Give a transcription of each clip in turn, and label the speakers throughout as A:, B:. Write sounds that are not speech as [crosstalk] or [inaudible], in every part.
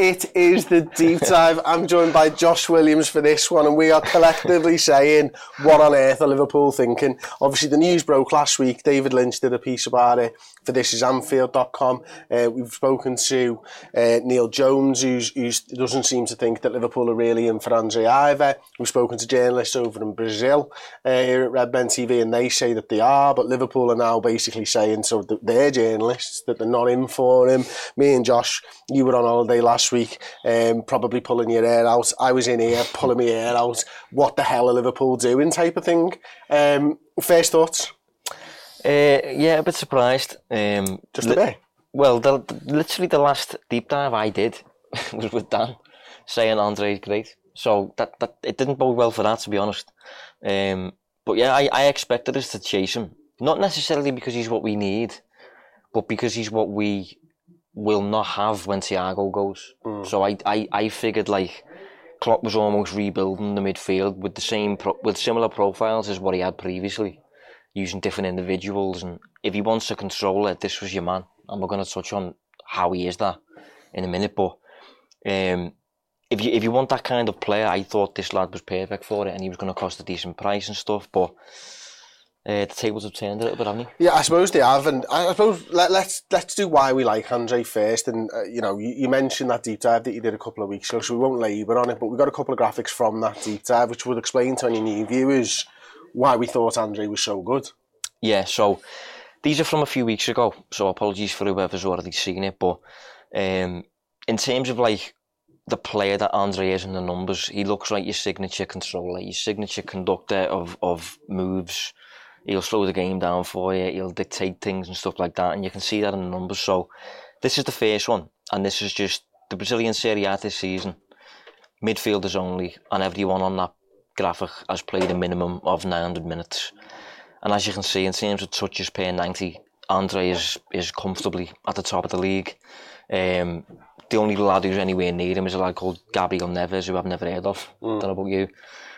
A: It is the [laughs] deep dive. I'm joined by Josh Williams for this one, and we are collectively [laughs] saying, what on earth are Liverpool thinking? Obviously, the news broke last week. David Lynch did a piece about it for this is Anfield.com. Uh, we've spoken to uh, Neil Jones, who doesn't seem to think that Liverpool are really in for Andre either. We've spoken to journalists over in Brazil uh, here at Redmen TV, and they say that they are, but Liverpool are now basically saying, so they're journalists, that they're not in for him. Me and Josh, you were on holiday last week, um, probably pulling your hair out. I was in here pulling my hair out. What the hell are Liverpool doing type of thing. Um, first thoughts?
B: Uh, yeah, a bit surprised. Um,
A: Just a bit?
B: Well, the, literally the last deep dive I did [laughs] was with Dan, saying Andre's great. So that, that it didn't bode well for that, to be honest. Um, but yeah, I, I expected us to chase him. Not necessarily because he's what we need, but because he's what we will not have when Thiago goes. Mm. So I, I, I figured like Klopp was almost rebuilding the midfield with the same pro- with similar profiles as what he had previously, using different individuals. And if he wants to control it, this was your man. And we're going to touch on how he is that in a minute. But um, if you if you want that kind of player, I thought this lad was perfect for it, and he was going to cost a decent price and stuff. But uh, the tables have turned a little bit, haven't they?
A: Yeah, I suppose they have, and I suppose let, let's let's do why we like Andre first. And uh, you know, you, you, mentioned that deep dive that you did a couple of weeks ago, so we won't labour on it. But we've got a couple of graphics from that deep dive, which would explain to any new viewers why we thought Andre was so good.
B: Yeah, so these are from a few weeks ago, so apologies for whoever's already seen it. But um, in terms of like the player that Andre is in the numbers, he looks like your signature controller, your signature conductor of of moves he'll slow the game down for you, he'll dictate things and stuff like that, and you can see that in the numbers. So this is the first one, and this is just the Brazilian Serie A this season. Midfielders only, and everyone on that graphic has played a minimum of 900 minutes. And as you can see, in terms of touches per 90, Andre is, is comfortably at the top of the league. Um, the only lad who's anywhere near him is a lad called Gabriel Neves, who I've never heard of. Mm. Don't know about you.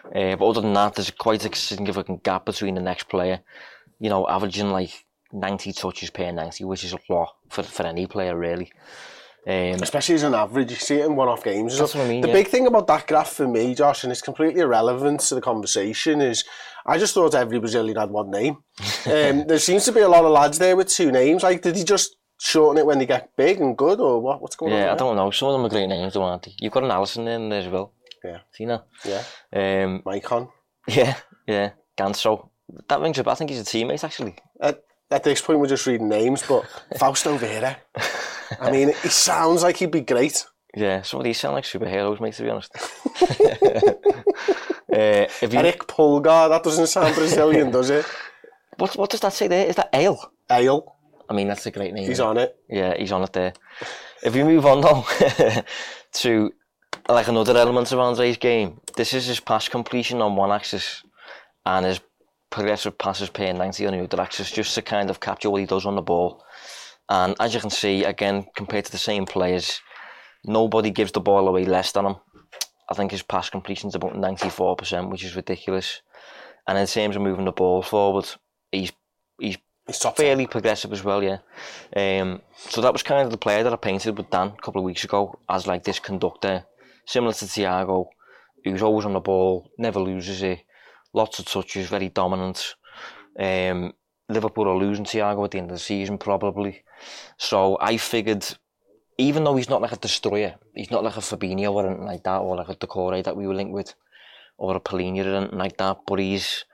B: Uh, but other than that, there's quite a significant gap between the next player. You know, averaging like 90 touches per 90, which is a lot for, for any player, really.
A: Um, Especially as an average, you see it in one-off games.
B: That's what I mean,
A: the
B: yeah.
A: big thing about that graph for me, Josh, and it's completely irrelevant to the conversation, is I just thought every Brazilian had one name. [laughs] um, there seems to be a lot of lads there with two names. Like, did he just shorten it when they get big and good, or what? What's going
B: yeah,
A: on?
B: Yeah, I don't know. Some of them are great names, don't they? You've got an Alisson in there as well.
A: Yeah.
B: Tina.
A: Yeah.
B: Um,
A: Maicon.
B: Yeah, yeah. Ganso. That rings a bell. I think he's a teammate, actually.
A: At, at this point, we're just reading names, but [laughs] Fausto Vera. I mean, [laughs] he sounds like he'd be great.
B: Yeah, some of these sound like superheroes, mate, to be honest. [laughs] uh,
A: if you... Eric Pulgar, that doesn't sound Brazilian, does it?
B: What, what does that say there? Is that Ale?
A: Ale.
B: I mean, that's a great name.
A: He's on it.
B: Yeah, he's on it there. If we move on, though, [laughs] to like another element of Andre's game, this is his pass completion on one axis and his progressive passes per 90 on the other axis, just to kind of capture what he does on the ball. And as you can see, again, compared to the same players, nobody gives the ball away less than him. I think his pass completion is about 94%, which is ridiculous. And in terms of moving the ball forward, he's he's, fairly progressive as well, yeah. Um, so that was kind of the player that I painted with Dan a couple of weeks ago as like this conductor similar to Thiago, who's always on the ball, never loses it, lots of touches, very dominant. Um, Liverpool are losing Thiago at the end of the season probably. So I figured, even though he's not like a destroyer, he's not like a Fabinho or anything like that, or like a Doucouré that we were linked with, or a Palhinha or anything like that, but he's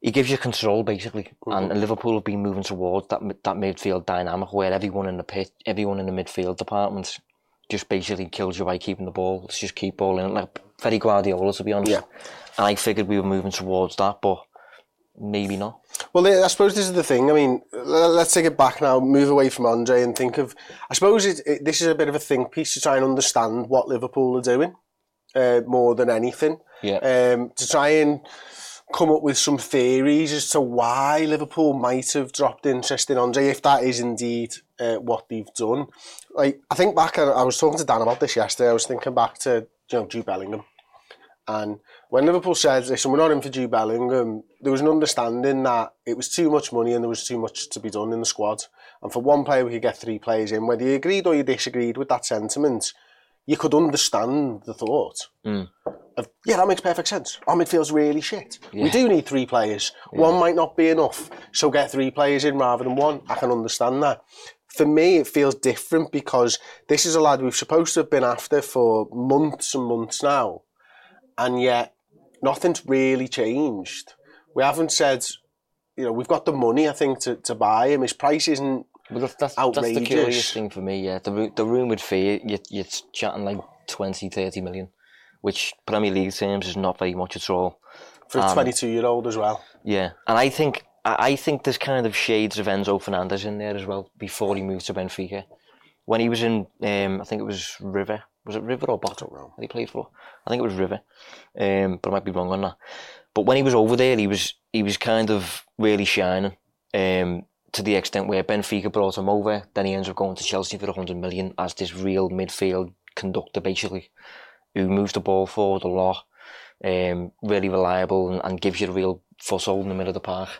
B: he gives you control basically, and, and Liverpool have been moving towards that that midfield dynamic where everyone in the pit, everyone in the midfield department, just basically kills you by keeping the ball. Let's just keep ball in, like very Guardiola to be honest.
A: Yeah.
B: And I figured we were moving towards that, but maybe not.
A: Well, I suppose this is the thing. I mean, let's take it back now, move away from Andre and think of. I suppose it, it, this is a bit of a think piece to try and understand what Liverpool are doing uh, more than anything.
B: Yeah.
A: Um, to try and come up with some theories as to why Liverpool might have dropped interest in Andre, if that is indeed uh, what they've done. Like, I think back, I was talking to Dan about this yesterday. I was thinking back to you know Jude Bellingham. And when Liverpool said, listen, we're not in for Jude Bellingham, there was an understanding that it was too much money and there was too much to be done in the squad. And for one player, we could get three players in. Whether you agreed or you disagreed with that sentiment, you could understand the thought of, yeah, that makes perfect sense. Our midfield's really shit. We do need three players. One might not be enough, so get three players in rather than one. I can understand that. For me, it feels different because this is a lad we've supposed to have been after for months and months now, and yet nothing's really changed. We haven't said, you know, we've got the money, I think, to, to buy him. His price isn't
B: that's, that's, that's the
A: Outrageous.
B: curious thing for me, yeah. The, the rumoured fee, you, you're chatting like 20, 30 million, which Premier League terms is not very much at all.
A: for a 22 year old as well.
B: Yeah, and I think I think there's kind of shades of Enzo Fernandez in there as well before he moved to Benfica. When he was in, um, I think it was River. Was it River or Bottom? That he played for? I think it was River, um, but I might be wrong on that. But when he was over there, he was he was kind of really shining. Um, to the extent where Benfica brought him over, then he ends up going to Chelsea for 100 million as this real midfield conductor, basically, who moves the ball forward a lot, um, really reliable and, and gives you a real foothold in the middle of the park.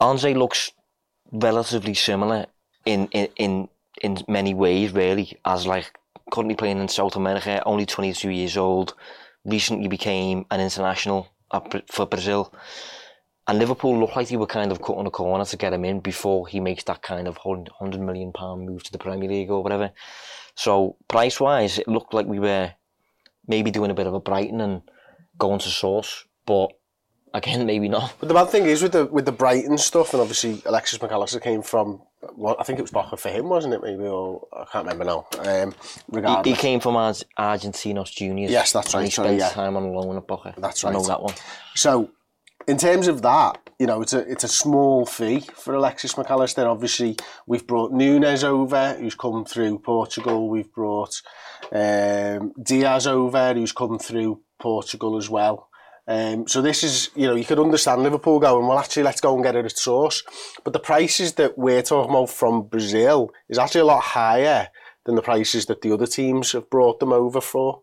B: Andre looks relatively similar in, in, in, in many ways, really, as like currently playing in South America, only 22 years old, recently became an international for Brazil. And Liverpool looked like they were kind of cutting a corner to get him in before he makes that kind of hun- hundred million pound move to the Premier League or whatever. So price wise, it looked like we were maybe doing a bit of a Brighton and going to source, but again, maybe not.
A: But the bad thing is with the with the Brighton stuff, and obviously Alexis McAllister came from, well, I think it was Boca for him, wasn't it? Maybe, or I can't remember now. Um,
B: He, he came from Ar- Argentinos Juniors.
A: Yes, that's
B: and
A: right,
B: he
A: sorry,
B: spent
A: yeah.
B: time on loan at Boca.
A: That's right.
B: I know
A: right.
B: that one.
A: So, in terms of that, you know, it's a it's a small fee for Alexis McAllister. Obviously, we've brought Núñez over, who's come through Portugal. We've brought um, Diaz over, who's come through Portugal as well. Um, so this is, you know, you could understand Liverpool going, well, actually, let's go and get it at source. But the prices that we're talking about from Brazil is actually a lot higher than the prices that the other teams have brought them over for.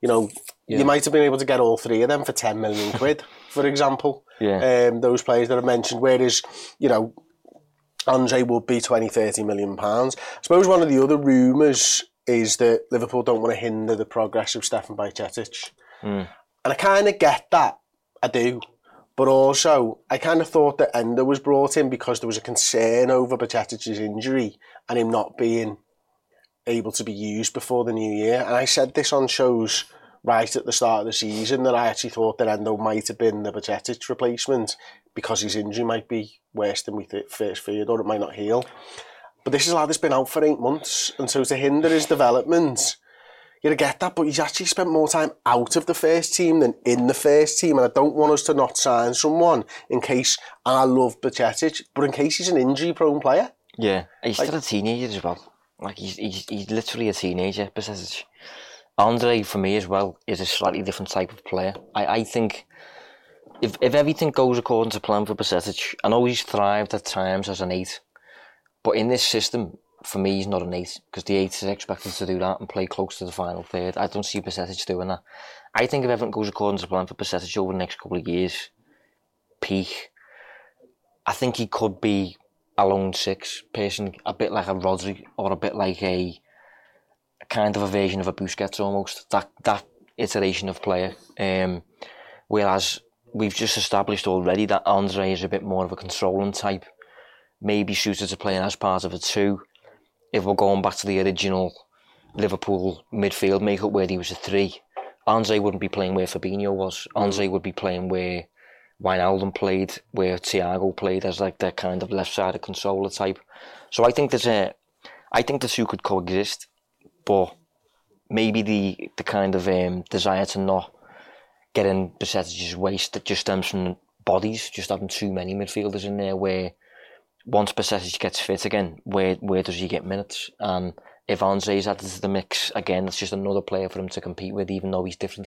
A: You know, you might have been able to get all three of them for 10 million [laughs] quid, for example.
B: Yeah.
A: Um, those players that I mentioned, whereas, you know, Andre would be 20, 30 million pounds. I suppose one of the other rumours is that Liverpool don't want to hinder the progress of Stefan Bajcetic. And I kind of get that. I do. But also, I kind of thought that Endo was brought in because there was a concern over Bajcetic's injury and him not being able to be used before the new year. And I said this on shows right at the start of the season that I actually thought that Endo might have been the Bajcetic replacement because his injury might be worse than we th- first feared or it might not heal. But this is a lad that's been out for eight months and so to hinder his development, you to get that, but he's actually spent more time out of the first team than in the first team, and I don't want us to not sign someone in case, I love Bajcetic, but in case he's an injury-prone player.
B: Yeah, he's still a teenager as well. Like he's he's, he's literally a teenager. Besides, Andre for me as well is a slightly different type of player. I, I think if if everything goes according to plan for Bajcetic, I know he's thrived at times as an eight, but in this system, for me, he's not an eight because the eight is expected to do that and play close to the final third. I don't see Bajcetic doing that. I think if everything goes according to plan for Bajcetic over the next couple of years, peak, I think he could be a lone six person, a bit like a Rodri or a bit like a, kind of a version of a Busquets almost. That that iteration of player. Um, whereas we've just established already that Andre is a bit more of a controlling type, maybe suited to playing as part of a two. If we're going back to the original Liverpool midfield makeup where he was a three, Andre wouldn't be playing where Fabinho was. Andre would be playing where Wijnaldum played, where Thiago played as like the kind of left-sided controller type. So I think there's a, I think the two could coexist, but maybe the the kind of um, desire to not get in percentages waste that just stems from bodies, just having too many midfielders in there where once Bajcetic gets fit again, where where does he get minutes? And if Andre's added to the mix again, that's just another player for him to compete with, even though he's different.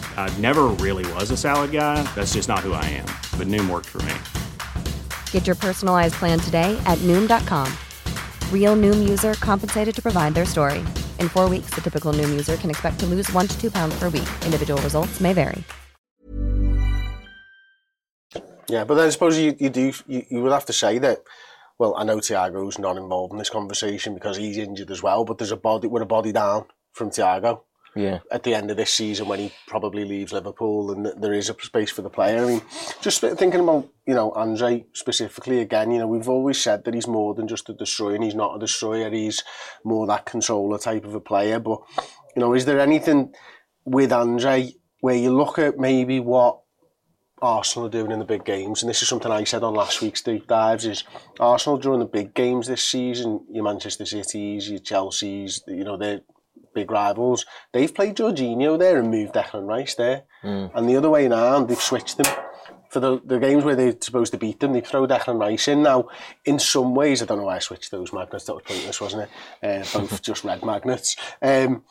C: I never really was a salad guy. That's just not who I am. But Noom worked for me.
D: Get your personalized plan today at Noom.com. Real Noom user compensated to provide their story. In four weeks, the typical Noom user can expect to lose one to two pounds per week. Individual results may vary.
A: Yeah, but then I suppose you, you do you, you would have to say that. Well, I know Thiago's not involved in this conversation because he's injured as well. But there's a body with a body down from Thiago
B: Yeah.
A: at the end of this season when he probably leaves Liverpool, and there is a space for the player. I mean, just thinking about you know Andre specifically again. You know, we've always said that he's more than just a destroyer, and he's not a destroyer. He's more that controller type of a player. But you know, is there anything with Andre where you look at maybe what Arsenal are doing in the big games, and this is something I said on last week's deep dives, is Arsenal during the big games this season, your Manchester Cities, your Chelsea's, you know, they're big rivals, they've played Jorginho there and moved Declan Rice there. Hmm. And the other way around, they've switched them. For the, the games where they're supposed to beat them, they throw Declan Rice in. Now, in some ways, I don't know why I switched those magnets, that was pointless, wasn't it? Uh, both [laughs] just red magnets. Um,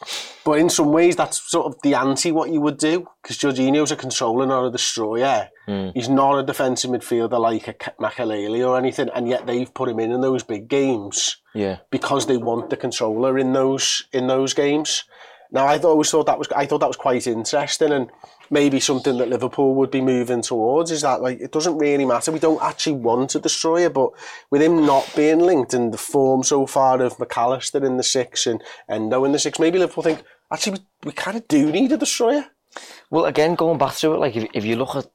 A: but in some ways, that's sort of the anti what you would do, because Jorginho's a controller, not a destroyer. He's not a defensive midfielder like a Makelele or anything, and yet they've put him in in those big games
B: Yeah.
A: because they want the controller in those in those games. Now, I always thought that was I thought that was quite interesting, and maybe something that Liverpool would be moving towards is that like it doesn't really matter. We don't actually want a destroyer, but with him not being linked and the form so far of McAllister in the six and Endo in the six, maybe Liverpool think actually we, we kind of do need a destroyer.
B: Well, again, going back to it, like if, if you look at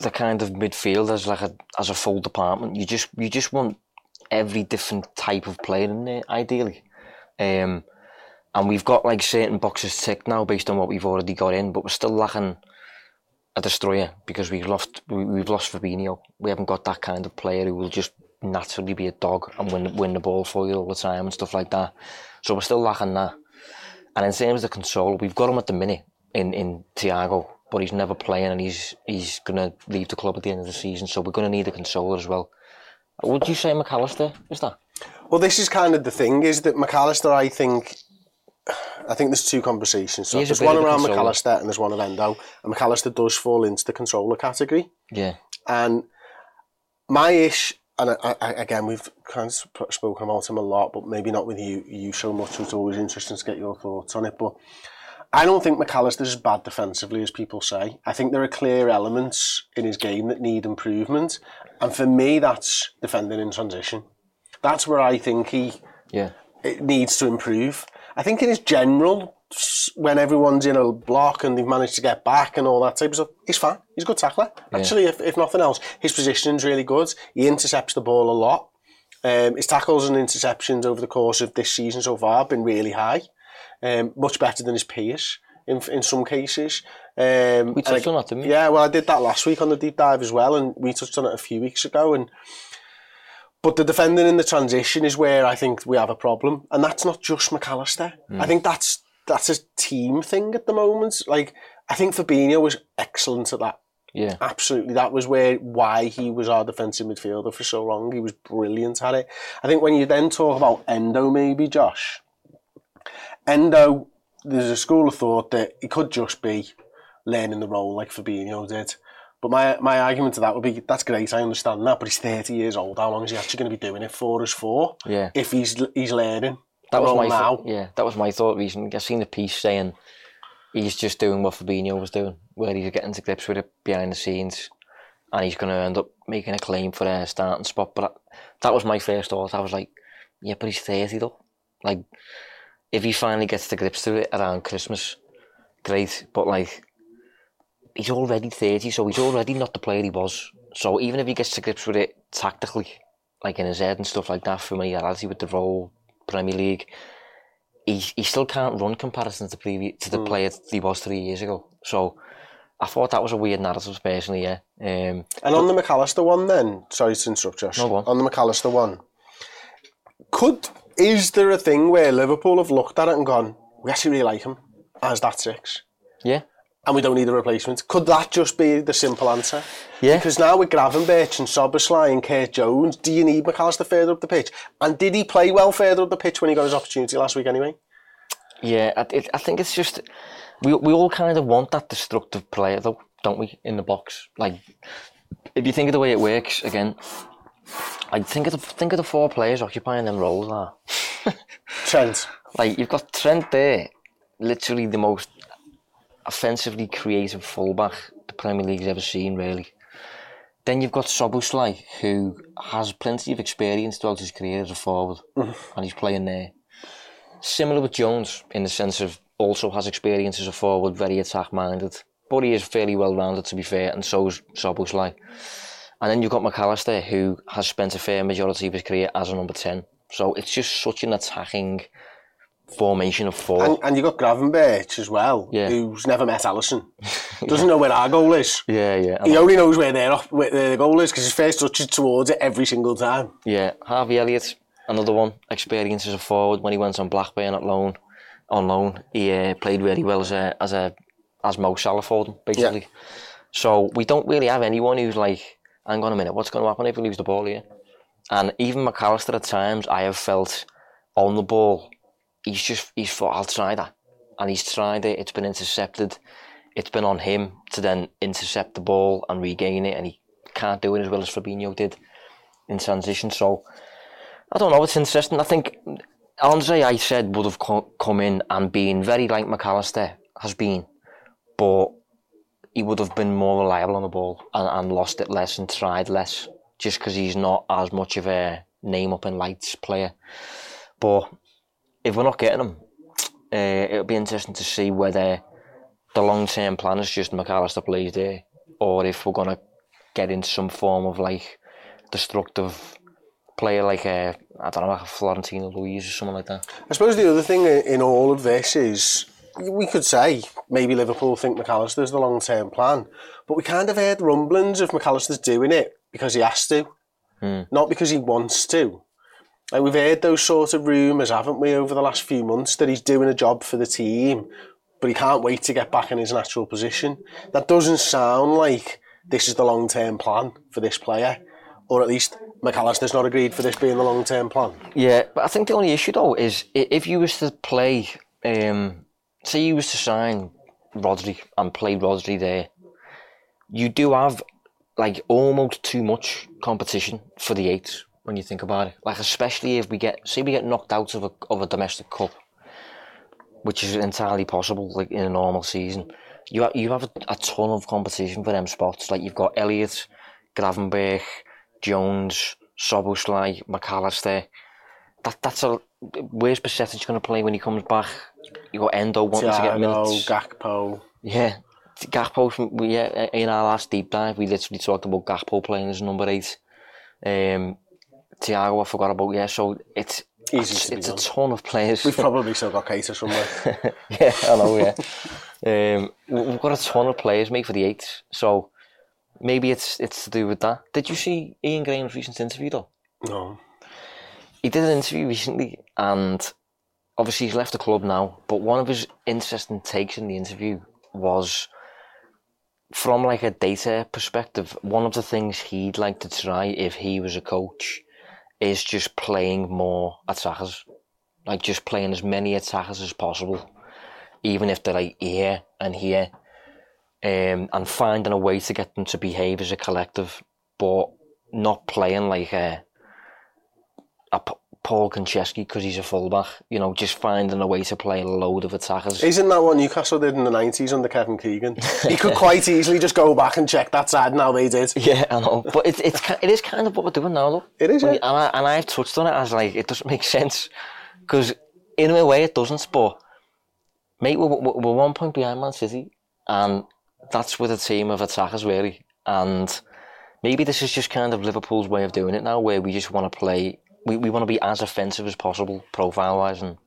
B: the kind of midfield as like a as a full department, you just you just want every different type of player in there, ideally. Um, and we've got like certain boxes ticked now based on what we've already got in, but we're still lacking a destroyer because we've lost we, we've lost Fabinho. We haven't got that kind of player who will just naturally be a dog and win win the ball for you all the time and stuff like that. So we're still lacking that. And in terms of the control, we've got him at the minute in in Thiago, but he's never playing and he's he's gonna leave the club at the end of the season. So we're gonna need a controller as well. Would you say McAllister is that?
A: Well, this is kind of the thing is that McAllister, I think, I think there's two conversations. So
B: is
A: there's one around
B: controller.
A: McAllister and there's one of Endo. And McAllister does fall into the controller category.
B: Yeah,
A: And my ish, and I, I, again, we've kind of spoken about him a lot, but maybe not with you, you so much. It's always interesting to get your thoughts on it. But I don't think McAllister's as bad defensively as people say. I think there are clear elements in his game that need improvement. And for me, that's defending in transition. That's where I think he
B: yeah,
A: it needs to improve. I think in his general, when everyone's in a block and they've managed to get back and all that type of stuff, he's fine. He's a good tackler. Actually, if, if nothing else, his positioning's really good. He intercepts the ball a lot. Um, his tackles and interceptions over the course of this season so far have been really high, um, much better than his peers in in some cases. Um,
B: We touched
A: I-
B: on that, didn't we?
A: Yeah, well, I did that last week on the deep dive as well, and we touched on it a few weeks ago. And but the defending in the transition is where I think we have a problem, and that's not just McAllister. I think that's that's a team thing at the moment. Like I think Fabinho was excellent at that.
B: Yeah.
A: Absolutely, that was where why he was our defensive midfielder for so long. He was brilliant at it. I think when you then talk about Endo, maybe Josh, Endo, there's a school of thought that he could just be learning the role like Fabinho did. But my my argument to that would be that's great, I understand that, but he's 30 years old. How long is he actually going to be doing it for us for?
B: Yeah.
A: If he's he's learning
B: That was my
A: now.
B: thought. Yeah, that was my thought recently. I've seen a piece saying he's just doing what Fabinho was doing, where he's getting to grips with it behind the scenes, and he's going to end up making a claim for a starting spot. But that was my first thought. I was like, yeah, but he's thirty though. Like, if he finally gets to grips to it around Christmas, great. But like, he's already thirty, so he's already not the player he was. So even if he gets to grips with it tactically, like in his head and stuff like that, familiarity with the role, Premier League, he, he still can't run comparisons to previous to the
A: Hmm.
B: player he was three years ago. So I thought that was a weird narrative personally, yeah. Um,
A: And on the McAllister one, then, sorry to interrupt, Josh.
B: No, on.
A: on the McAllister one, could is there a thing where Liverpool have looked at it and gone, we actually really like him as that six,
B: yeah,
A: and we don't need a replacement? Could that just be the simple answer?
B: Yeah.
A: Because now with Gravenberch and Szoboszlai and Curtis Jones, do you need McAllister further up the pitch? And did he play well further up the pitch when he got his opportunity last week anyway?
B: yeah. I, it, I think it's just we we all kind of want that destructive player though, don't we? In the box, like if you think of the way it works again. I think of the think of the four players occupying them roles now.
A: Trent. [laughs]
B: Like you've got Trent there, literally the most offensively creative fullback the Premier League's ever seen, really. Then you've got Szoboszlai, who has plenty of experience throughout his career as a forward, mm-hmm. and he's playing there. Similar with Jones, in the sense of also has experience as a forward, very attack-minded, but he is fairly well-rounded to be fair, and so is Szoboszlai. And then you've got McAllister, who has spent a fair majority of his career as a number 10. So it's just such an attacking formation of four.
A: And, and you got Gravenberch as well,
B: Yeah.
A: who's never met Alisson. [laughs] Doesn't know where our goal is.
B: yeah, yeah.
A: He only knows where their, off- where their goal is because his first touch is towards it every single time.
B: Yeah, Harvey Elliott, another one. Experience as a forward when he went on Blackburn at loan, on loan, he uh, played really well as a as a as Mo Salah for them, basically. So we don't really have anyone who's like, hang on a minute, what's going to happen if we lose the ball here? And even McAllister at times, I have felt on the ball, he's just he's thought I'll try that, and he's tried it. It's been intercepted. It's been on him to then intercept the ball and regain it, and he can't do it as well as Fabinho did in transition. So I don't know. It's interesting. I think Andre, I said, would have co- come in and been very like McAllister has been, but he would have been more reliable on the ball and, and lost it less and tried less, just because he's not as much of a name up in lights player. But if we're not getting him, uh, eh, it'll be interesting to see whether the long term plan is just McAllister plays there, or if we're gonna get into some form of like destructive player like a I don't know like a Florentino Luis or something like that.
A: I suppose the other thing eh, in all of this is we could say maybe Liverpool think McAllister's the long term plan, but we kind of heard rumblings of McAllister's doing it because he has to, hmm. not because he wants to. Like we've heard those sort of rumours, haven't we, over the last few months that he's doing a job for the team, but he can't wait to get back in his natural position. That doesn't sound like this is the long term plan for this player, or at least McAllister's not agreed for this being the long term plan.
B: Yeah, but I think the only issue though is if you was to play, um, say you was to sign Rodri and play Rodri there, you do have like almost too much competition for the eight when you think about it. Like especially if we get, say we get knocked out of a of a domestic cup, which is entirely possible like in a normal season. You ha- you have a, a ton of competition for them spots. Like you've got Elliott, Gravenberch, Jones, Szoboszlai, McAllister. That that's a where's Bajcetic going to play when he comes back? You got Endo wanting to get minutes.
A: Gakpo.
B: Yeah, Gakpo. From, yeah, in our last deep dive, we literally talked about Gakpo playing as number eight. Um, Thiago, I forgot about. Yeah, so it's it's, it's a ton of players.
A: We've probably still got Keita somewhere. [laughs]
B: yeah, I know. Yeah, Um, we- we've got a ton of players, mate, for the eights. So maybe it's it's to do with that. Did you see Ian Graham's recent interview though?
A: No.
B: He did an interview recently, and obviously he's left the club now. But one of his interesting takes in the interview was from like a data perspective. One of the things he'd like to try if he was a coach is just playing more attackers, like just playing as many attackers as possible, even if they're like here and here, um, and finding a way to get them to behave as a collective, but not playing like a a Paul Konchesky because he's a fullback. You know, just finding a way to play a load of attackers.
A: Isn't that what Newcastle did in the 90s under Kevin Keegan? he could [laughs] quite easily just go back and check that side and how they did.
B: Yeah, I know, but it's it's it is kind of what we're doing now, though.
A: It is, yeah.
B: and I and I've touched on it as like it doesn't make sense because in a way it doesn't. But mate, we're, we're we're one point behind Man City, and that's with a team of attackers really. And maybe this is just kind of Liverpool's way of doing it now, where we just want to play. We we want to be as offensive as possible, profile wise, and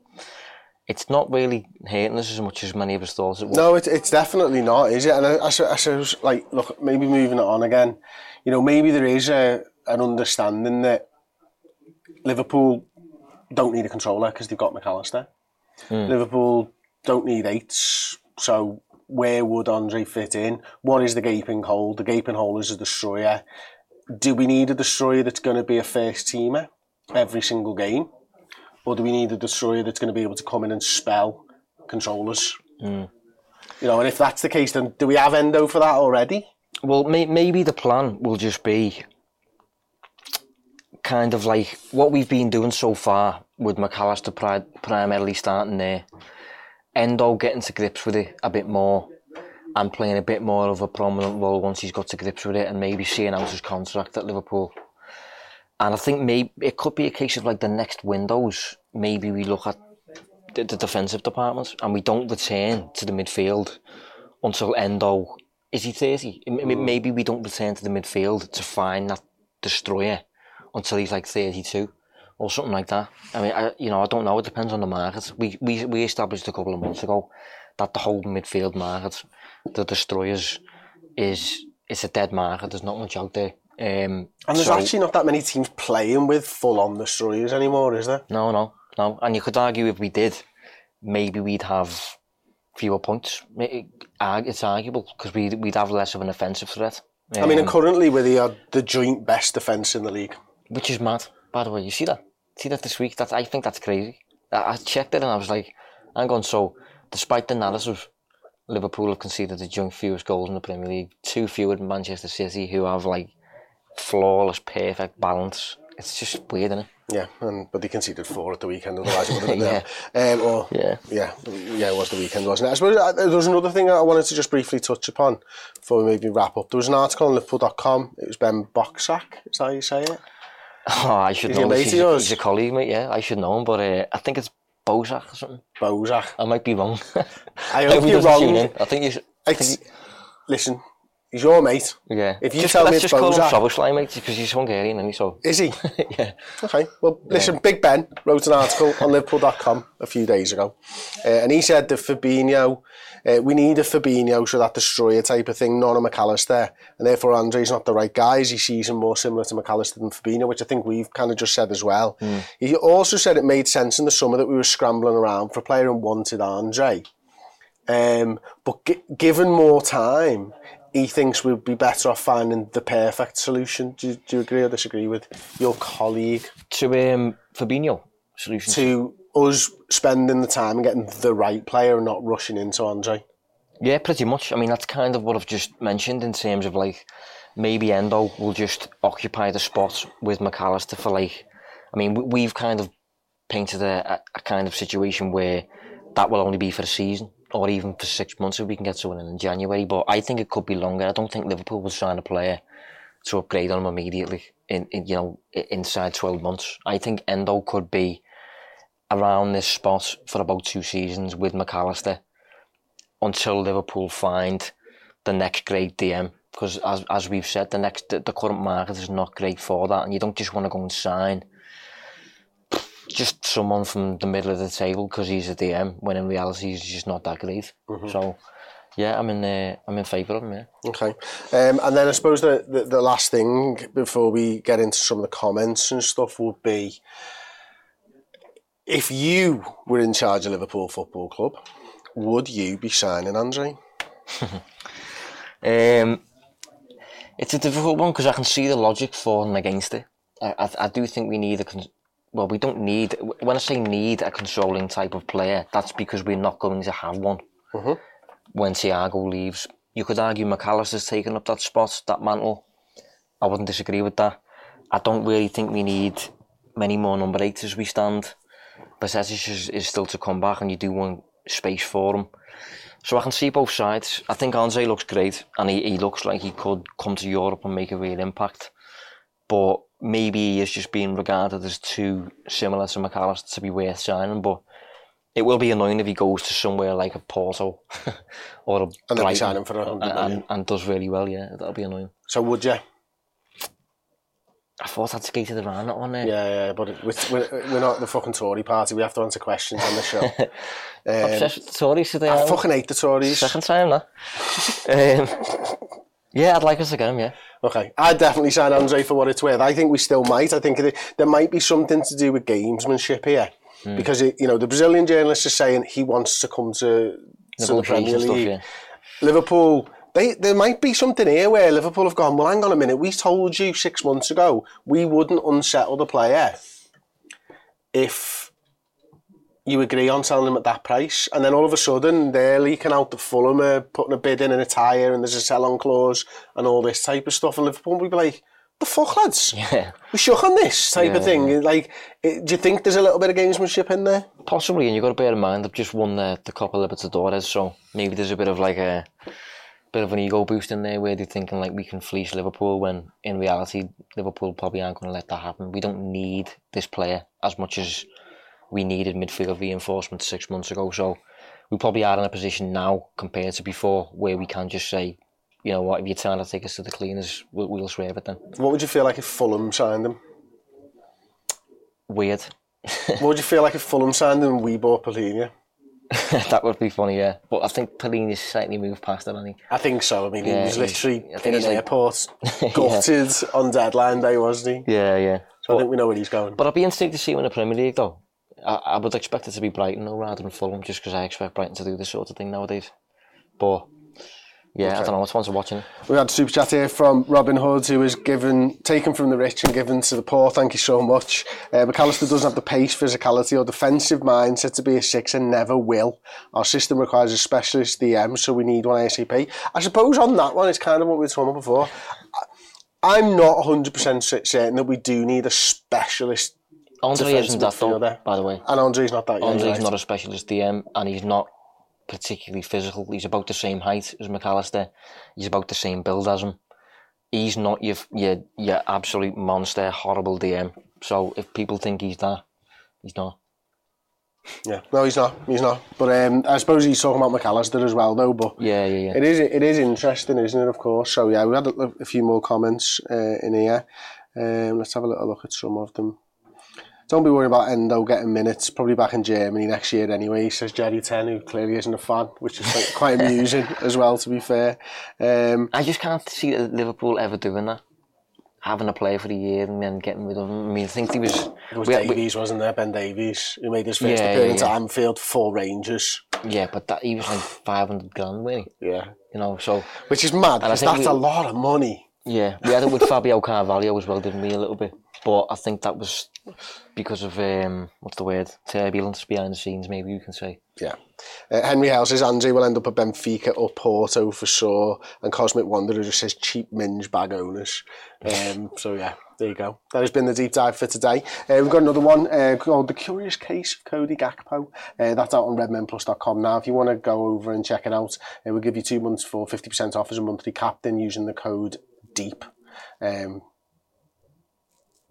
B: it's not really hurting us as much as many of us thought it would.
A: No, it, it's definitely not, is it? And I, I, I suppose, like, look, maybe moving it on again, you know, maybe there is a, an understanding that Liverpool don't need a controller because they've got McAllister. Hmm. Liverpool don't need eights, so where would Andre fit in? What is the gaping hole? The gaping hole is a destroyer. Do we need a destroyer that's going to be a first teamer every single game? Or do we need a destroyer that's going to be able to come in and spell controllers? Mm. You know, and if that's the case, then do we have Endo for that already?
B: Well, may, maybe the plan will just be kind of like what we've been doing so far with McAllister pri- primarily starting there, Endo getting to grips with it a bit more and playing a bit more of a prominent role once he's got to grips with it and maybe seeing out his contract at Liverpool. And I think maybe it could be a case of like the next windows, maybe we look at the, the defensive departments and we don't return to the midfield until Endo is he 30? M- m- mm. Maybe we don't return to the midfield to find that destroyer until he's like 32 or something like that. I mean, I, you know, I don't know. It depends on the market. We, we, we established a couple of months ago that the whole midfield market, the destroyers, is it's a dead market. There's not much out there. Um,
A: And there's
B: so-
A: actually not that many teams playing with full-on destroyers anymore, is there?
B: No, no, no. And you could argue if we did, maybe we'd have fewer points. It- it- It's arguable because we'd, we'd have less of an offensive threat.
A: I mean,
B: Um,
A: currently we're the, the joint best defence in the league.
B: which is mad. By the way, you see that? See that this week? That I think that's crazy. I, I checked it and I was like, hang on. So, despite the narrative, Liverpool have conceded the joint fewest goals in the Premier League, two fewer than Manchester City, who have like flawless, perfect balance. It's just weird, isn't it?
A: Yeah, and but they conceded four at the weekend, otherwise it would have been [laughs] there. Um, or,
B: Yeah.
A: yeah, yeah, it was the weekend, wasn't it? I suppose uh, there was another thing I wanted to just briefly touch upon before we maybe wrap up. There was an article on Liverpool.com. It was Ben Bocsak, is that how you say it? [laughs]
B: Oh, I should
A: Is
B: know. He's, a, he's a colleague, mate. Yeah, I should know him, but uh, I think it's Bozak or something.
A: Bozak.
B: I might be wrong. [laughs]
A: I hope you're wrong.
B: I think. I
A: It's,
B: think
A: listen, he's your mate.
B: yeah.
A: If you
B: just,
A: tell me it's
B: just call him Szoboszlai, mate, because he's Hungarian, and he's so.
A: Is he? [laughs]
B: yeah.
A: Okay. Well, listen, Big Ben wrote an article on Liverpool.com a few days ago, uh, and he said that Fabinho, uh, we need a Fabinho, so that destroyer type of thing, not a McAllister, and therefore Andre's not the right guy. As he sees him more similar to McAllister than Fabinho, which I think we've kind of just said as well. He also said it made sense in the summer that we were scrambling around for a player and wanted Andre. Um, but gi- given more time, he thinks we'd be better off finding the perfect solution. Do, you- do you agree or disagree with your colleague?
B: To um, Fabinho solution.
A: to us spending the time and getting the right player and not rushing into Andre.
B: Yeah, pretty much. I mean, that's kind of what I've just mentioned in terms of like maybe Endo will just occupy the spot with McAllister for like. I mean, we- we've kind of painted a, a, a kind of situation where that will only be for a season or even for six months if we can get someone in in January. But I think it could be longer. I don't think Liverpool will sign a player to upgrade on him immediately in, in you know inside 12 months. I think Endo could be around this spot for about two seasons with McAllister until Liverpool find the next great DM. Because as as we've said, the next the, the current market is not great for that, and you don't just want to go and sign just someone from the middle of the table because he's a DM, when in reality he's just not that great. So, yeah, I'm in uh, I'm in favour of him, yeah.
A: Okay. Um, and then I suppose the, the, the last thing before we get into some of the comments and stuff would be if you were in charge of Liverpool Football Club, would you be signing Andre? [laughs]
B: Um, it's a difficult one because I can see the logic for and against it. I, I, I do think we need a well, we don't need. When I say need a controlling type of player, that's because we're not going to have one mm-hmm. when Thiago leaves. You could argue McAllister's taken up that spot, that mantle. I wouldn't disagree with that. I don't really think we need many more number eights as we stand. Bajcetic is, is still to come back, and you do want space for him. So I can see both sides. I think Andre looks great, and he, he looks like he could come to Europe and make a real impact. But maybe he is just being regarded as too similar to McAllister to be worth signing. But it will be annoying if he goes to somewhere like a Porto [laughs] or a
A: And
B: Brighton
A: signing for 100
B: and, and, and does really well. Yeah, that'll be annoying.
A: So would you?
B: I thought I'd skated around that one there.
A: Yeah, yeah, but we're, we're, not the fucking Tory party. We have to answer questions on the show. [laughs] Um,
B: Obsessed with the Tories today.
A: I fucking hate the Tories.
B: Second time that. [laughs] um, yeah, I'd like us to get him. Yeah.
A: Okay, I'd definitely sign Andre for what it's worth. I think we still might. I think there might be something to do with gamesmanship here.
B: Hmm.
A: Because, it, you know, the Brazilian journalist is saying he wants to come to, to the Premier
B: Negotiation stuff,
A: League.
B: yeah.
A: Liverpool, they, there might be something here where Liverpool have gone, well, hang on a minute, we told you six months ago we wouldn't unsettle the player if you agree on selling them at that price. And then all of a sudden, they're leaking out the Fulham are putting a bid in and a tyre and there's a sell-on clause and all this type of stuff. And Liverpool will be like, the fuck, lads?
B: Yeah.
A: We shook on this type of
B: Yeah,
A: thing. Like, it, do you think there's a little bit of gamesmanship in there?
B: Possibly, and you've got to bear in mind they've just won the, the Copa Libertadores, so maybe there's a bit of like a bit of an ego boost in there where they're thinking like we can fleece Liverpool when in reality Liverpool probably aren't going to let that happen. We don't need this player as much as we needed midfield reinforcement six months ago. So we probably are in a position now compared to before where we can just say, you know what, if you're trying to take us to the cleaners, we'll, we'll swerve it then.
A: What would you feel like if Fulham signed him?
B: Weird.
A: What would you feel like if Fulham signed him and we bought Palhinha? [laughs]
B: that would be funny, yeah. But I think Palhinha's slightly moved past it, I think.
A: I think so. I mean,
B: Yeah,
A: he was
B: he's-
A: literally
B: I think
A: in an
B: like-
A: airport, [laughs] gutted on deadline day, wasn't he?
B: Yeah, yeah.
A: So I think we know where he's going.
B: But I'd be interested to see him in the Premier League, though. I, I would expect it to be Brighton, though, rather than Fulham, just because I expect Brighton to do this sort of thing nowadays. But, yeah, I don't know, it's one to watching it.
A: We had a super chat here from Robin Hood, who was given, taken from the rich and given to the poor. Thank you so much. Uh, McAllister doesn't have the pace, physicality, or defensive mindset to be a six and never will. Our system requires a specialist DM, so we need one ASAP. I suppose on that one, it's kind of what we were talking about before. I'm not 100% certain that we do need a specialist.
B: Andre isn't that, though, by the way.
A: And Andre's not that.
B: Andre's
A: right?
B: not a specialist DM, and he's not particularly physical. He's about the same height as McAllister. He's about the same build as him. He's not your your your absolute monster, horrible DM. So if people think he's that, he's not.
A: Yeah, no, he's not. He's not. But um, I suppose he's talking about McAllister as well, though. But
B: Yeah, yeah, yeah.
A: It is it is interesting, isn't it? Of course. So yeah, we had a, a few more comments uh, in here. Um, let's have a little look at some of them. Don't be worried about Endo getting minutes. Probably back in Germany next year anyway. Says Jerry Ten, who clearly isn't a fan, which is quite, quite [laughs] amusing as well. To be fair, um,
B: I just can't see Liverpool ever doing that. Having a player for a year and then getting rid of him. I mean, I think he was.
A: it was
B: we- we-
A: Davies, wasn't there? Ben Davies, who made his first
B: Yeah,
A: appearance
B: yeah, yeah.
A: at Anfield for Rangers.
B: yeah, but that he was like 500 grand, wasn't [sighs]
A: Yeah.
B: You know, so
A: which is mad
B: And I
A: because
B: think
A: that's
B: we-
A: a lot of money.
B: Yeah, we had it with Fabio Carvalho as well, didn't we, a little bit? But I think that was because of, um, what's the word, turbulence behind the scenes, maybe you can say.
A: Yeah. Uh, Henry House says Andre will end up at Benfica or Porto for sure. And Cosmic Wanderer just says cheap minge bag owners. Um, [laughs] so yeah, there you go. That has been the deep dive for today. Uh, we've got another one uh, called The Curious Case of Cody Gakpo. Uh, that's out on redmenplus.com now. If you want to go over and check it out, uh, we'll give you two months for 50% off as a monthly captain using the code DEEP. Um,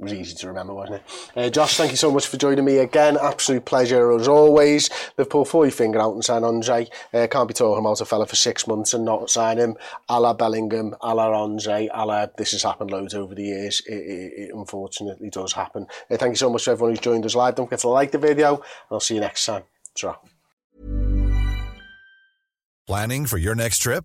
A: it was easy to remember, wasn't it? Uh, Josh, thank you so much for joining me again. Absolute pleasure as always. Liverpool, pull your finger out and sign Andre. Uh, can't be talking about a fella for six months and not sign him. A la Bellingham, a la Andre, a la this has happened loads over the years. It, it, it unfortunately does happen. Uh, thank you so much to everyone who's joined us live. Don't forget to like the video and I'll see you next time. Ciao.
E: Planning for your next trip?